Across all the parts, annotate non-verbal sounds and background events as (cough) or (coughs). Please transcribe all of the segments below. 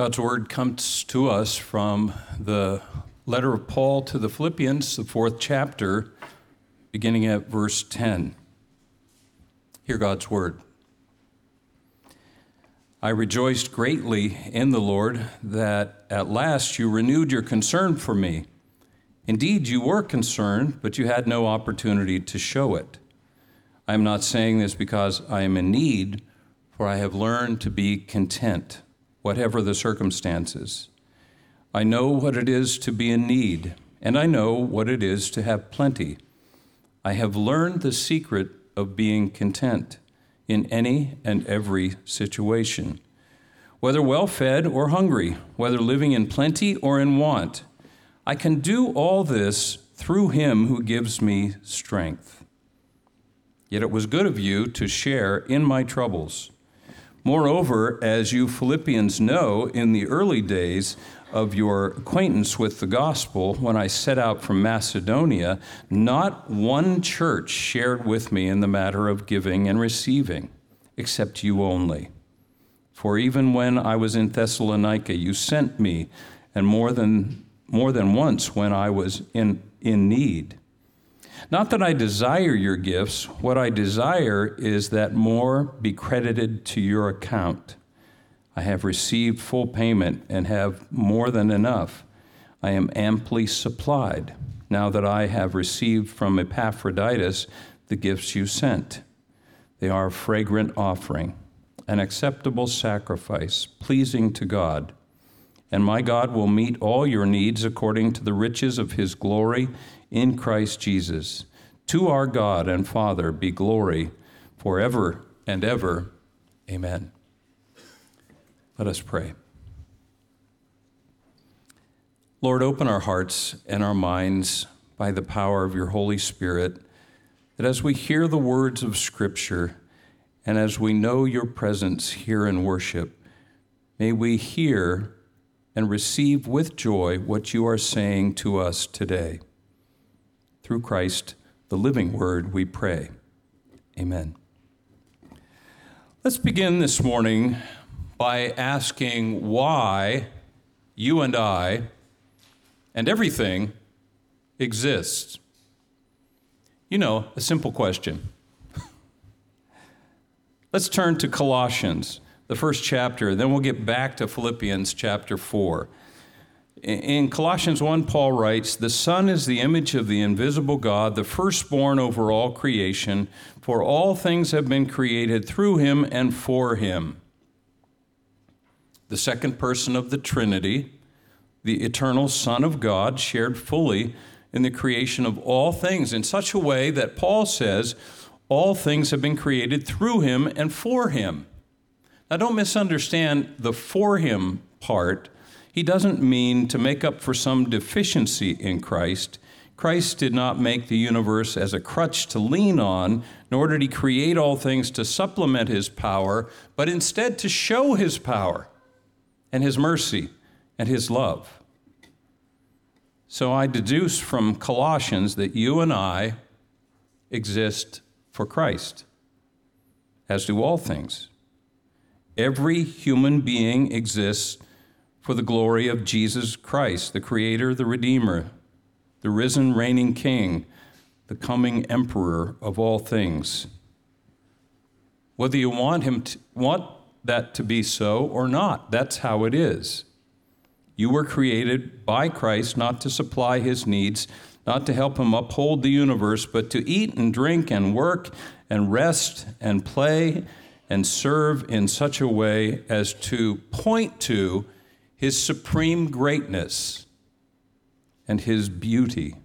God's word comes to us from the letter of Paul to the Philippians, the fourth chapter, beginning at verse 10. Hear God's word. I rejoiced greatly in the Lord that at last you renewed your concern for me. Indeed, you were concerned, but you had no opportunity to show it. I am not saying this because I am in need, for I have learned to be content, whatever the circumstances. I know what it is to be in need, and I know what it is to have plenty. I have learned the secret of being content in any and every situation, whether well fed or hungry, whether living in plenty or in want. I can do all this through him who gives me strength. Yet it was good of you to share in my troubles. Moreover, as you Philippians know, in the early days, of your acquaintance with the gospel, when I set out from Macedonia, not one church shared with me in the matter of giving and receiving, except you only. For even when I was in Thessalonica, you sent me, and more than, more than once when I was in, in need. Not that I desire your gifts, what I desire is that more be credited to your account. I have received full payment and have more than enough. I am amply supplied now that I have received from Epaphroditus the gifts you sent. They are a fragrant offering, an acceptable sacrifice, pleasing to God. And my God will meet all your needs according to the riches of his glory in Christ Jesus. To our God and Father be glory forever and ever. Amen. Let us pray. Lord, open our hearts and our minds by the power of your Holy Spirit, that as we hear the words of Scripture and as we know your presence here in worship, may we hear and receive with joy what you are saying to us today. Through Christ, the living word, we pray. Amen. Let's begin this morning by asking why you and I and everything exists. You know, a simple question. (laughs) Let's turn to Colossians, the first chapter, then we'll get back to Philippians chapter 4. In Colossians 1, Paul writes, The Son is the image of the invisible God, the firstborn over all creation, for all things have been created through him and for him the second person of the Trinity, the eternal Son of God, shared fully in the creation of all things in such a way that Paul says all things have been created through him and for him. Now, don't misunderstand the for him part. He doesn't mean to make up for some deficiency in Christ. Christ did not make the universe as a crutch to lean on, nor did he create all things to supplement his power, but instead to show his power and His mercy and His love. So I deduce from Colossians that you and I exist for Christ, as do all things. Every human being exists for the glory of Jesus Christ, the Creator, the Redeemer, the risen, reigning King, the coming Emperor of all things. Whether you want him to, want that to be so or not. That's how it is. You were created by Christ not to supply his needs, not to help him uphold the universe, but to eat and drink and work and rest and play and serve in such a way as to point to his supreme greatness and his beauty.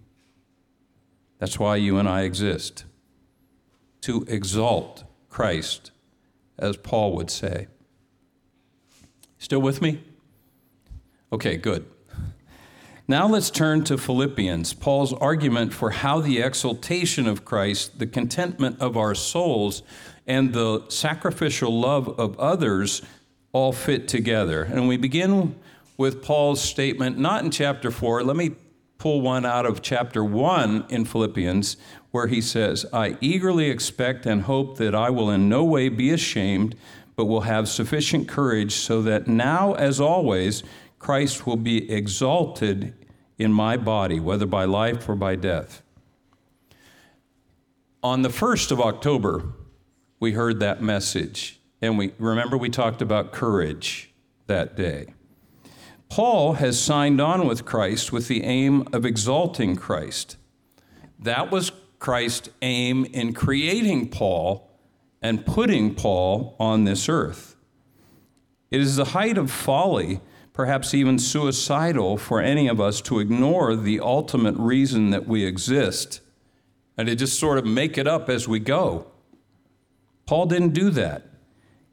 That's why you and I exist to exalt Christ as Paul would say. Still with me? Okay, good. Now let's turn to Philippians, Paul's argument for how the exaltation of Christ, the contentment of our souls, and the sacrificial love of others all fit together. And we begin with Paul's statement, not in chapter 4. Let me pull one out of chapter 1 in Philippians, where he says, I eagerly expect and hope that I will in no way be ashamed, but will have sufficient courage so that now, as always, Christ will be exalted in my body, whether by life or by death. On the 1st of October, we heard that message. And we remember we talked about courage that day. Paul has signed on with Christ with the aim of exalting Christ. That was Christ's aim in creating Paul and putting Paul on this earth. It is the height of folly, perhaps even suicidal, for any of us to ignore the ultimate reason that we exist and to just sort of make it up as we go. Paul didn't do that.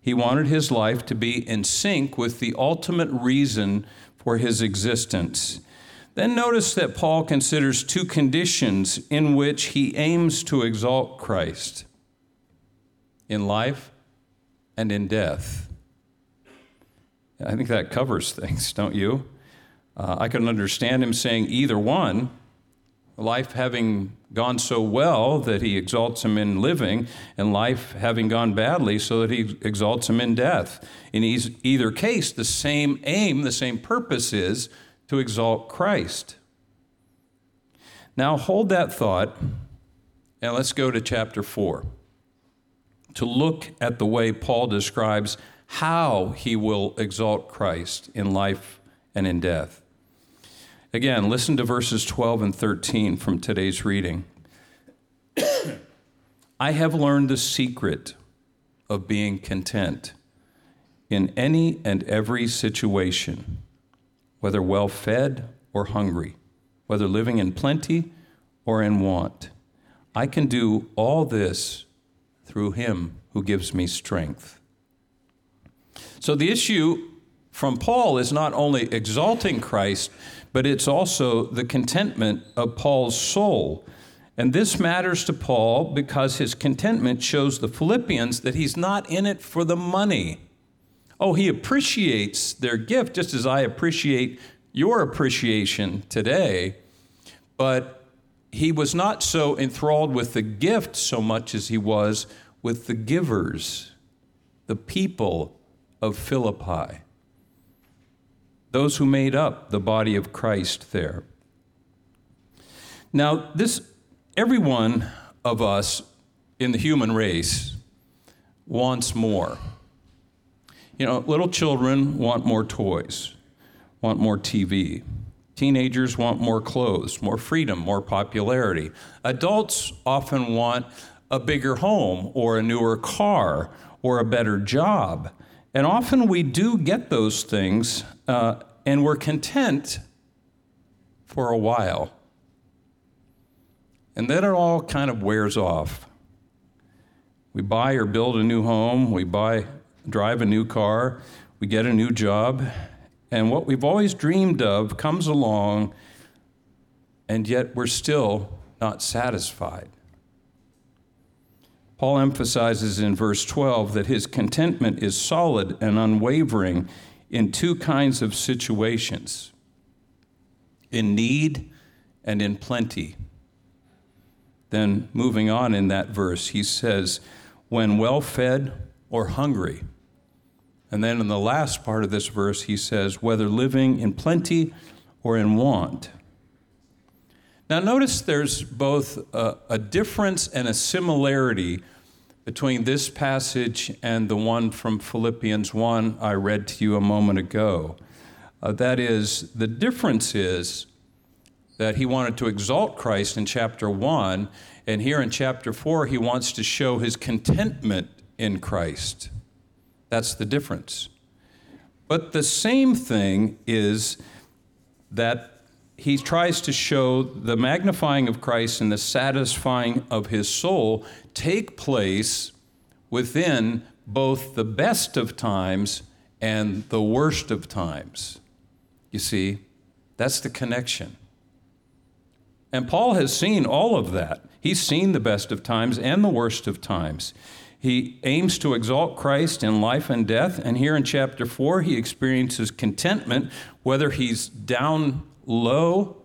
He wanted his life to be in sync with the ultimate reason for his existence. Then notice that Paul considers two conditions in which he aims to exalt Christ in life and in death. I think that covers things, don't you? Uh, I can understand him saying either one, life having gone so well that he exalts him in living, and life having gone badly so that he exalts him in death. In either case, the same aim, the same purpose is to exalt Christ. Now, hold that thought, and let's go to chapter 4 to look at the way Paul describes how he will exalt Christ in life and in death. Again, listen to verses 12 and 13 from today's reading. (coughs) I have learned the secret of being content in any and every situation, whether well fed or hungry, whether living in plenty or in want. I can do all this through him who gives me strength. So the issue from Paul is not only exalting Christ, but it's also the contentment of Paul's soul. And this matters to Paul because his contentment shows the Philippians that he's not in it for the money. Oh, he appreciates their gift just as I appreciate your appreciation today, but he was not so enthralled with the gift so much as he was with the givers, the people of Philippi those who made up the body of Christ there. Now, this every one of us in the human race wants more. You know, little children want more toys, want more TV. Teenagers want more clothes, more freedom, more popularity. Adults often want a bigger home or a newer car or a better job. And often we do get those things uh, and we're content for a while. And then it all kind of wears off. We buy or build a new home, we buy, drive a new car, we get a new job, and what we've always dreamed of comes along, and yet we're still not satisfied. Paul emphasizes in verse 12 that his contentment is solid and unwavering in two kinds of situations in need and in plenty. Then, moving on in that verse, he says, when well fed or hungry. And then in the last part of this verse, he says, whether living in plenty or in want. Now, notice there's both a, a difference and a similarity between this passage and the one from Philippians 1 I read to you a moment ago. Uh, that is, the difference is that he wanted to exalt Christ in chapter 1, and here in chapter 4, he wants to show his contentment in Christ. That's the difference. But the same thing is that he tries to show the magnifying of Christ and the satisfying of his soul take place within both the best of times and the worst of times. You see, that's the connection. And Paul has seen all of that. He's seen the best of times and the worst of times. He aims to exalt Christ in life and death. And here in chapter 4, he experiences contentment, whether he's down low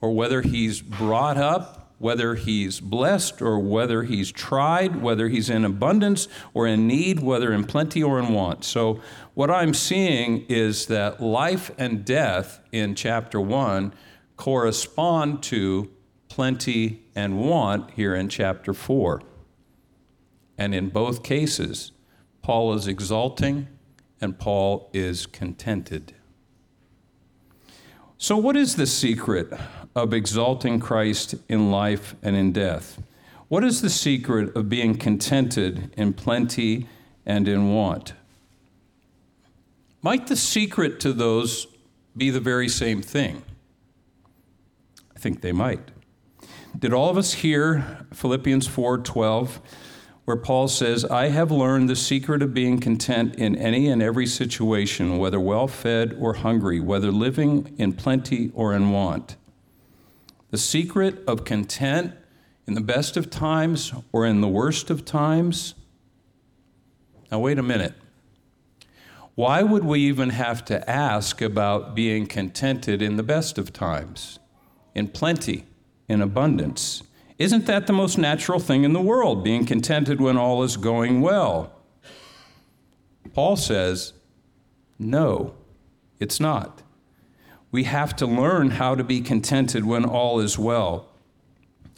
or whether he's brought up whether he's blessed or whether he's tried, whether he's in abundance or in need, whether in plenty or in want. So, what I'm seeing is that life and death in chapter 1 correspond to plenty and want here in chapter 4. And in both cases, Paul is exalting and Paul is contented. So, what is the secret of exalting Christ in life and in death? What is the secret of being contented in plenty and in want? Might the secret to those be the very same thing? I think they might. Did all of us hear Philippians 4:12 where Paul says, I have learned the secret of being content in any and every situation, whether well fed or hungry, whether living in plenty or in want. The secret of content in the best of times or in the worst of times. Now, wait a minute. Why would we even have to ask about being contented in the best of times, in plenty, in abundance? Isn't that the most natural thing in the world, being contented when all is going well? Paul says, no, it's not. We have to learn how to be contented when all is well.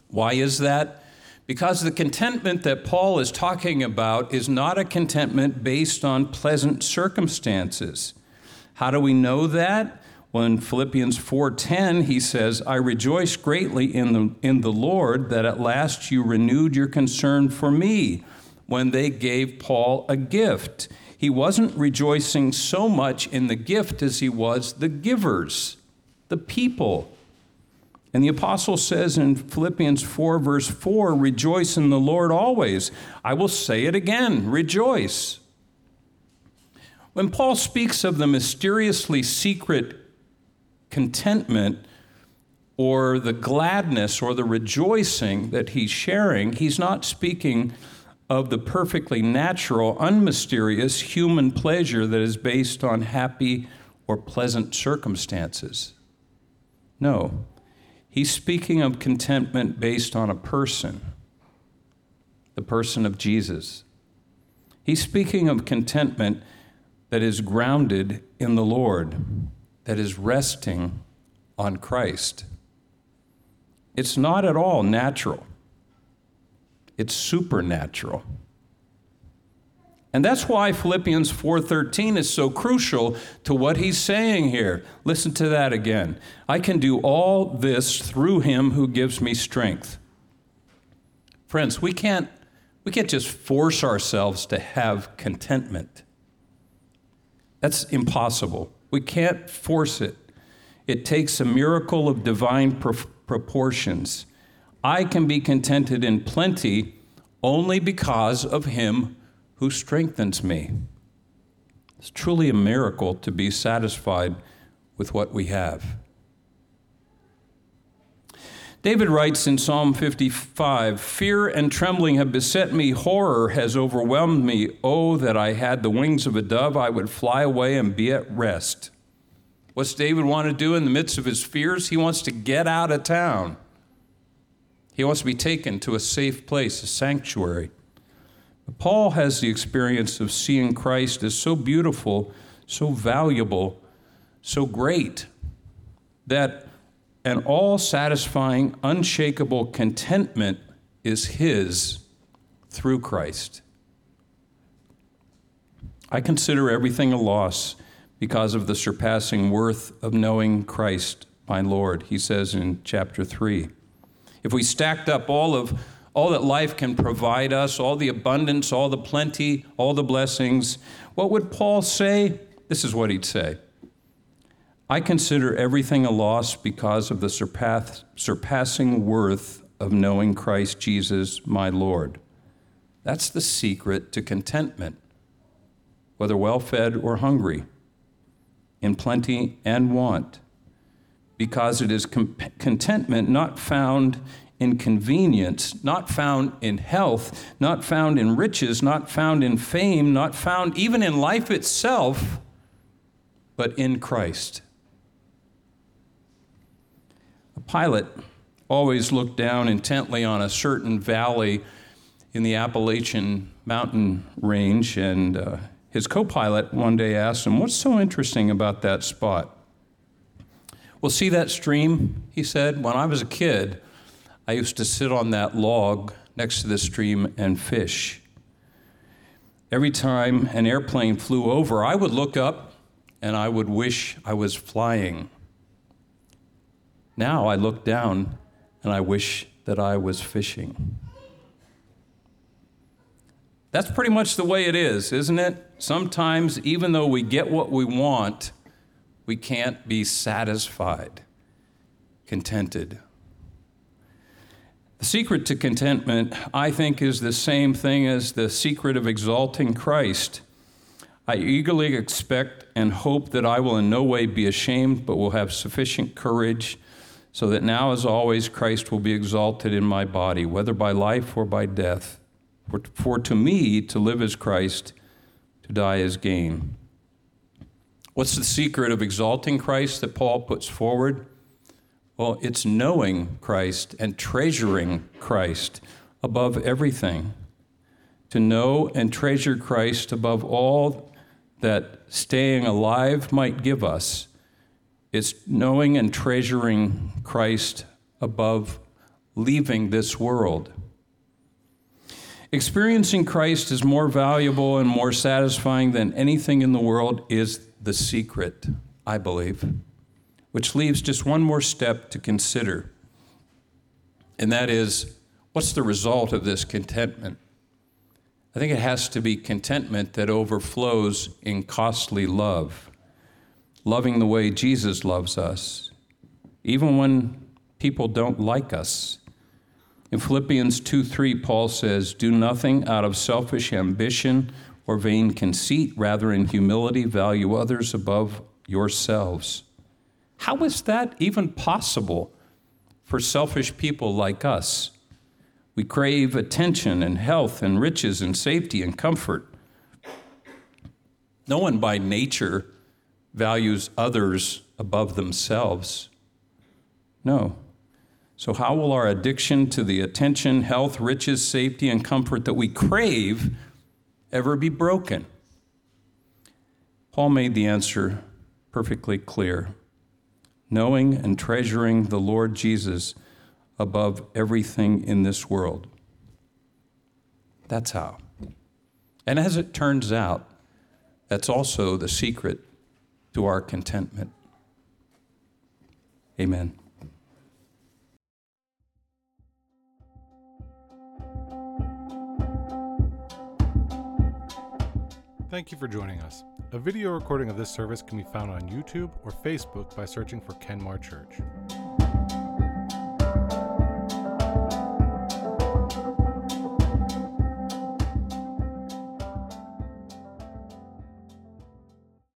Why is that? Because the contentment that Paul is talking about is not a contentment based on pleasant circumstances. How do we know that? Well, in Philippians 4:10, he says, "I rejoice greatly in the in the Lord that at last you renewed your concern for me when they gave Paul a gift." He wasn't rejoicing so much in the gift as he was the givers, the people. And the apostle says in Philippians 4, verse 4, rejoice in the Lord always. I will say it again, rejoice. When Paul speaks of the mysteriously secret contentment or the gladness or the rejoicing that he's sharing, he's not speaking of the perfectly natural, unmysterious human pleasure that is based on happy or pleasant circumstances. No, he's speaking of contentment based on a person, the person of Jesus. He's speaking of contentment that is grounded in the Lord that is resting on Christ. It's not at all natural. It's supernatural. And that's why Philippians 4:13 is so crucial to what he's saying here. Listen to that again. I can do all this through him who gives me strength. Friends, we can't we can't just force ourselves to have contentment. That's impossible. We can't force it. It takes a miracle of divine pro- proportions. I can be contented in plenty only because of Him who strengthens me. It's truly a miracle to be satisfied with what we have. David writes in Psalm 55 Fear and trembling have beset me, horror has overwhelmed me. Oh, that I had the wings of a dove, I would fly away and be at rest. What's David want to do in the midst of his fears? He wants to get out of town. He wants to be taken to a safe place, a sanctuary. But Paul has the experience of seeing Christ as so beautiful, so valuable, so great that an all satisfying, unshakable contentment is His through Christ. I consider everything a loss because of the surpassing worth of knowing Christ, my Lord, he says in chapter 3. If we stacked up all of all that life can provide us, all the abundance, all the plenty, all the blessings, what would Paul say? This is what he'd say I consider everything a loss because of the surpass, surpassing worth of knowing Christ Jesus, my Lord. That's the secret to contentment, whether well fed or hungry, in plenty and want, because it is com- contentment not found in convenience, not found in health, not found in riches, not found in fame, not found even in life itself, but in Christ. Pilot always looked down intently on a certain valley in the Appalachian mountain range, and uh, his co pilot one day asked him, What's so interesting about that spot? Well, see that stream? He said. When I was a kid, I used to sit on that log next to the stream and fish. Every time an airplane flew over, I would look up and I would wish I was flying. Now I look down and I wish that I was fishing. That's pretty much the way it is, isn't it? Sometimes, even though we get what we want, we can't be satisfied, contented. The secret to contentment, I think, is the same thing as the secret of exalting Christ. I eagerly expect and hope that I will in no way be ashamed, but will have sufficient courage so that now, as always, Christ will be exalted in my body, whether by life or by death. For, to me, to live is Christ, to die is gain. What's the secret of exalting Christ that Paul puts forward? Well, it's knowing Christ and treasuring Christ above everything. To know and treasure Christ above all that staying alive might give us it's knowing and treasuring Christ above leaving this world. Experiencing Christ is more valuable and more satisfying than anything in the world is the secret, I believe, which leaves just one more step to consider. And that is what's the result of this contentment? I think it has to be contentment that overflows in costly love loving the way Jesus loves us, even when people don't like us. In Philippians 2 3, Paul says, Do nothing out of selfish ambition or vain conceit, rather, in humility, value others above yourselves. How is that even possible for selfish people like us? We crave attention and health and riches and safety and comfort. No one by nature values others above themselves. No. So, how will our addiction to the attention, health, riches, safety, and comfort that we crave ever be broken? Paul made the answer perfectly clear knowing and treasuring the Lord Jesus above everything in this world. That's how. And as it turns out, that's also the secret to our contentment. Amen. Thank you for joining us. A video recording of this service can be found on YouTube or Facebook by searching for Kenmar Church.